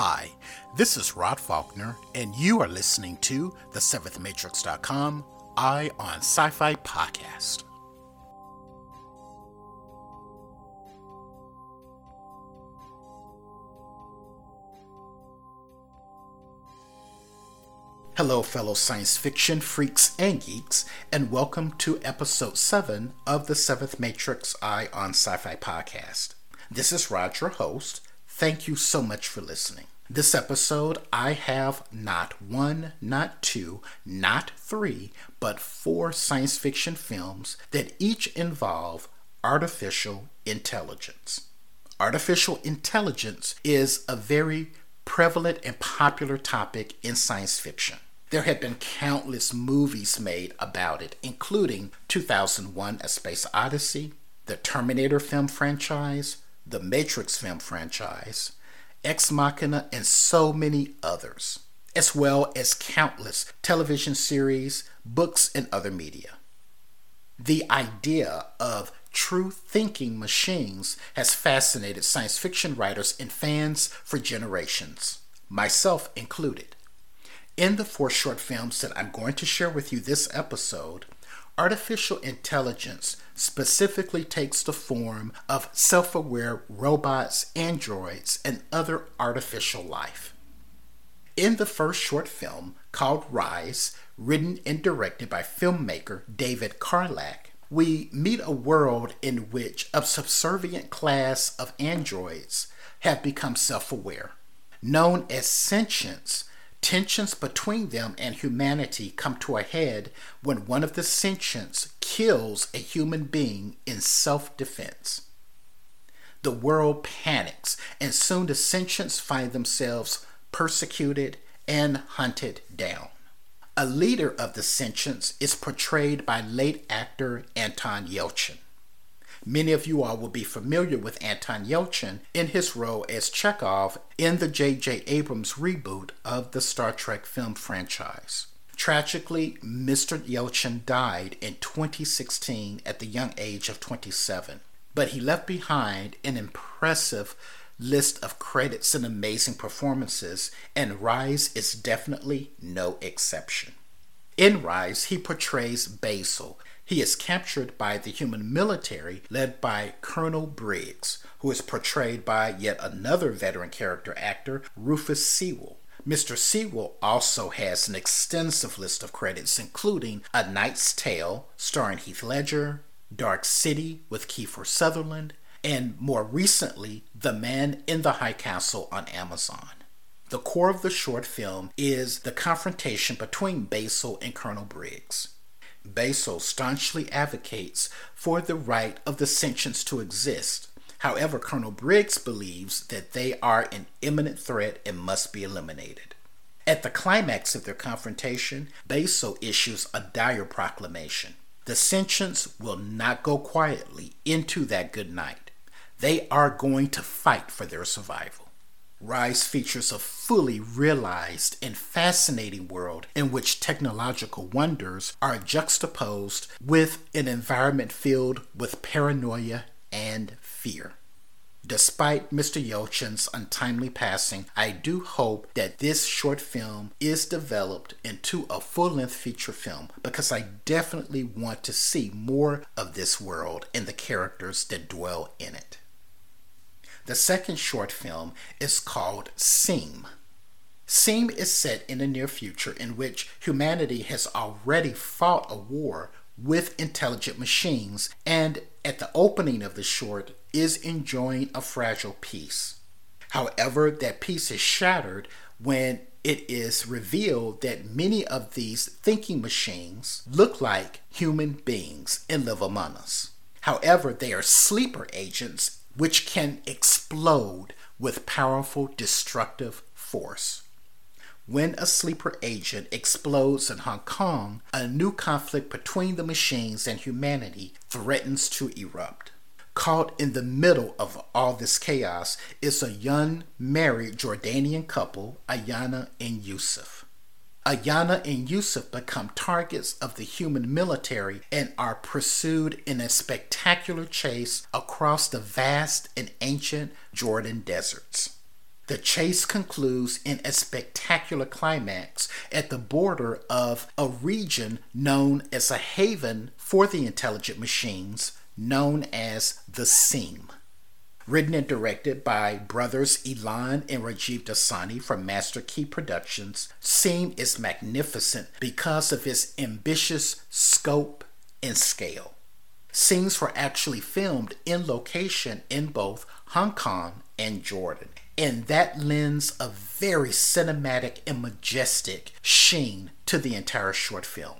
Hi, this is Rod Faulkner, and you are listening to the Seventh Matrix.com Eye on Sci Fi podcast. Hello, fellow science fiction freaks and geeks, and welcome to episode 7 of the Seventh Matrix Eye on Sci Fi podcast. This is Rod, your host. Thank you so much for listening. This episode, I have not one, not two, not three, but four science fiction films that each involve artificial intelligence. Artificial intelligence is a very prevalent and popular topic in science fiction. There have been countless movies made about it, including 2001 A Space Odyssey, the Terminator film franchise, the Matrix film franchise, Ex Machina, and so many others, as well as countless television series, books, and other media. The idea of true thinking machines has fascinated science fiction writers and fans for generations, myself included. In the four short films that I'm going to share with you this episode, artificial intelligence specifically takes the form of self aware robots, androids, and other artificial life. In the first short film, called Rise, written and directed by filmmaker David Karlak, we meet a world in which a subservient class of androids have become self aware. Known as sentients, Tensions between them and humanity come to a head when one of the sentients kills a human being in self defense. The world panics, and soon the sentients find themselves persecuted and hunted down. A leader of the sentients is portrayed by late actor Anton Yelchin. Many of you all will be familiar with Anton Yelchin in his role as Chekov in the J.J. Abrams reboot of the Star Trek film franchise. Tragically, Mr. Yelchin died in 2016 at the young age of 27, but he left behind an impressive list of credits and amazing performances, and Rise is definitely no exception. In Rise, he portrays Basil, he is captured by the human military led by Colonel Briggs, who is portrayed by yet another veteran character actor, Rufus Sewell. Mr. Sewell also has an extensive list of credits, including A Knight's Tale, starring Heath Ledger, Dark City with Kiefer Sutherland, and more recently, The Man in the High Castle on Amazon. The core of the short film is the confrontation between Basil and Colonel Briggs. Basil staunchly advocates for the right of the sentients to exist. However, Colonel Briggs believes that they are an imminent threat and must be eliminated. At the climax of their confrontation, Basil issues a dire proclamation. The sentients will not go quietly into that good night. They are going to fight for their survival. Rise features a fully realized and fascinating world in which technological wonders are juxtaposed with an environment filled with paranoia and fear. Despite Mr. Yelchin's untimely passing, I do hope that this short film is developed into a full length feature film because I definitely want to see more of this world and the characters that dwell in it. The second short film is called Seam. Seam is set in the near future in which humanity has already fought a war with intelligent machines and at the opening of the short is enjoying a fragile peace. However, that peace is shattered when it is revealed that many of these thinking machines look like human beings and live among us. However, they are sleeper agents which can explode with powerful destructive force. When a sleeper agent explodes in Hong Kong, a new conflict between the machines and humanity threatens to erupt. Caught in the middle of all this chaos is a young married Jordanian couple, Ayana and Yusuf. Ayana and Yusuf become targets of the human military and are pursued in a spectacular chase across the vast and ancient Jordan deserts. The chase concludes in a spectacular climax at the border of a region known as a haven for the intelligent machines, known as the Seam. Written and directed by brothers Ilan and Rajiv Dasani from Master Key Productions, Seam is magnificent because of its ambitious scope and scale. Scenes were actually filmed in location in both Hong Kong and Jordan and that lends a very cinematic and majestic sheen to the entire short film.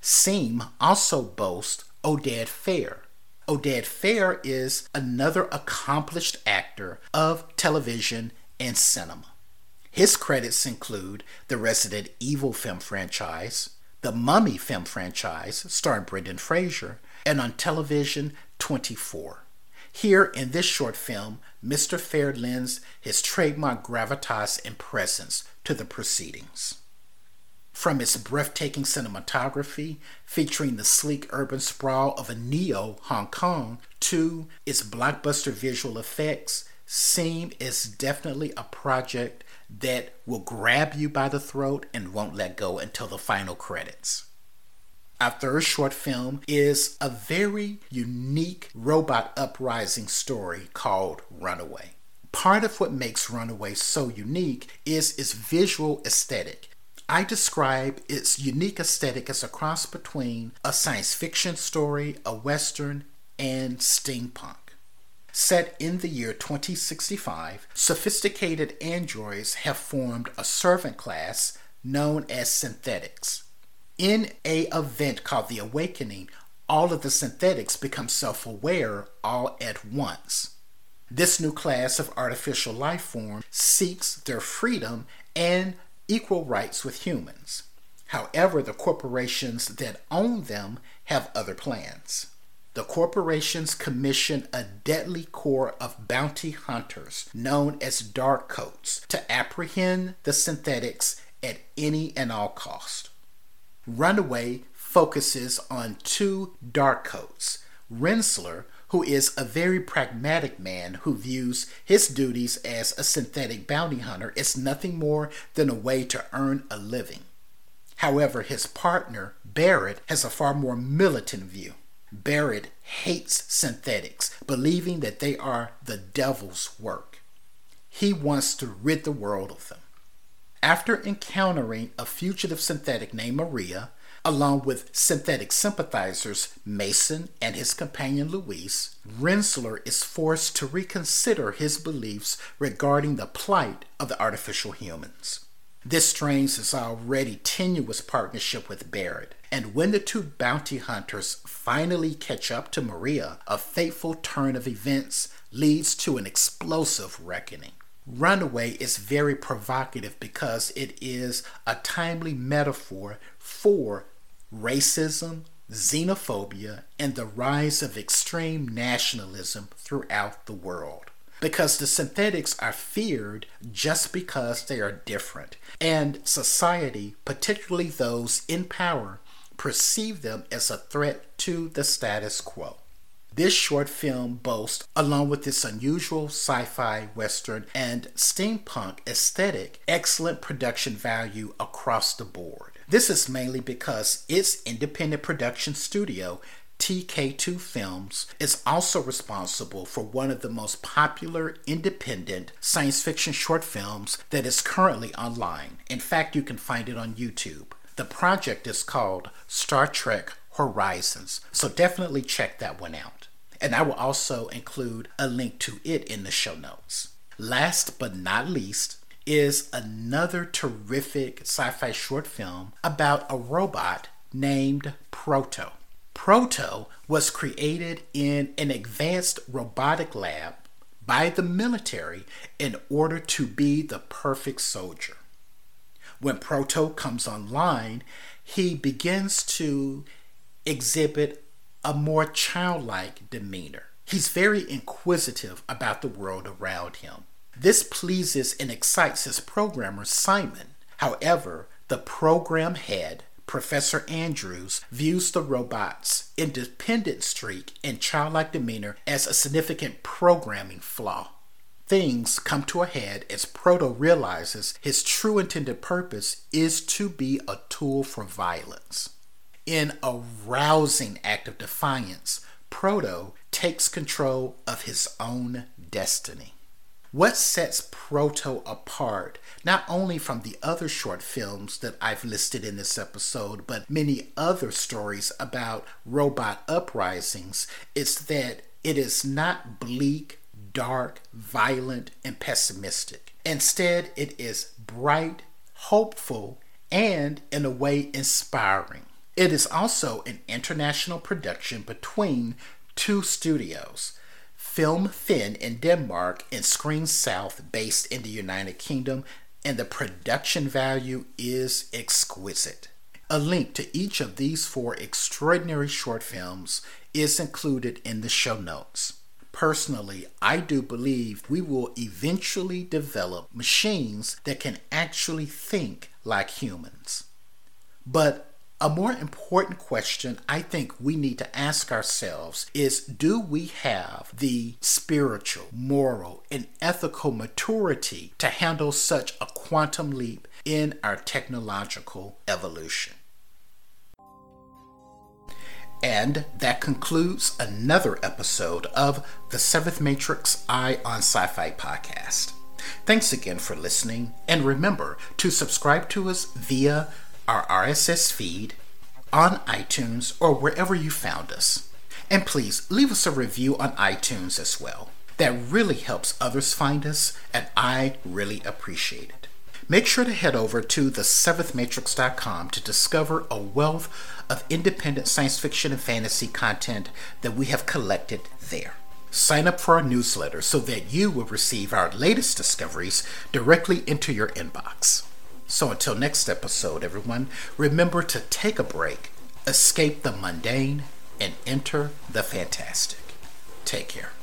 Seam also boasts Oded Fehr. Oded Fehr is another accomplished actor of television and cinema. His credits include the Resident Evil film franchise, the Mummy film franchise starring Brendan Fraser, and on television 24. Here in this short film, Mr. Fehr lends his trademark gravitas and presence to the proceedings. From its breathtaking cinematography, featuring the sleek urban sprawl of a neo Hong Kong, to its blockbuster visual effects, Seam is definitely a project that will grab you by the throat and won't let go until the final credits. Our third short film is a very unique robot uprising story called Runaway. Part of what makes Runaway so unique is its visual aesthetic. I describe its unique aesthetic as a cross between a science fiction story, a western, and steampunk. Set in the year 2065, sophisticated androids have formed a servant class known as synthetics. In a event called the awakening, all of the synthetics become self-aware all at once. This new class of artificial life form seeks their freedom and equal rights with humans. However, the corporations that own them have other plans. The corporations commission a deadly corps of bounty hunters known as dark coats to apprehend the synthetics at any and all cost. Runaway focuses on two dark coats Rensler, who is a very pragmatic man who views his duties as a synthetic bounty hunter as nothing more than a way to earn a living. However, his partner, Barrett, has a far more militant view. Barrett hates synthetics, believing that they are the devil's work. He wants to rid the world of them. After encountering a fugitive synthetic named Maria, along with synthetic sympathizers Mason and his companion Louise, Rensler is forced to reconsider his beliefs regarding the plight of the artificial humans. This strains his already tenuous partnership with Barrett, and when the two bounty hunters finally catch up to Maria, a fateful turn of events leads to an explosive reckoning. Runaway is very provocative because it is a timely metaphor for racism, xenophobia, and the rise of extreme nationalism throughout the world. Because the synthetics are feared just because they are different, and society, particularly those in power, perceive them as a threat to the status quo. This short film boasts, along with its unusual sci fi, western, and steampunk aesthetic, excellent production value across the board. This is mainly because its independent production studio, TK2 Films, is also responsible for one of the most popular independent science fiction short films that is currently online. In fact, you can find it on YouTube. The project is called Star Trek Horizons, so definitely check that one out and I will also include a link to it in the show notes. Last but not least is another terrific sci fi short film about a robot named Proto. Proto was created in an advanced robotic lab by the military in order to be the perfect soldier. When Proto comes online, he begins to exhibit a more childlike demeanor. He's very inquisitive about the world around him. This pleases and excites his programmer, Simon. However, the program head, Professor Andrews, views the robot's independent streak and childlike demeanor as a significant programming flaw. things come to a head as Proto realizes his true intended purpose is to be a tool for violence. In a rousing act of defiance, Proto takes control of his own destiny. What sets Proto apart, not only from the other short films that I've listed in this episode, but many other stories about robot uprisings, is that it is not bleak, dark, violent, and pessimistic. Instead, it is bright, hopeful, and in a way inspiring. It is also an international production between two studios Film Finn in Denmark and Screen South based in the United Kingdom, and the production value is exquisite. A link to each of these four extraordinary short films is included in the show notes. Personally, I do believe we will eventually develop machines that can actually think like humans. But a more important question I think we need to ask ourselves is do we have the spiritual, moral, and ethical maturity to handle such a quantum leap in our technological evolution? And that concludes another episode of the Seventh Matrix Eye on Sci Fi podcast. Thanks again for listening, and remember to subscribe to us via our RSS feed, on iTunes, or wherever you found us. And please leave us a review on iTunes as well. That really helps others find us, and I really appreciate it. Make sure to head over to the7thmatrix.com to discover a wealth of independent science fiction and fantasy content that we have collected there. Sign up for our newsletter so that you will receive our latest discoveries directly into your inbox. So until next episode, everyone, remember to take a break, escape the mundane, and enter the fantastic. Take care.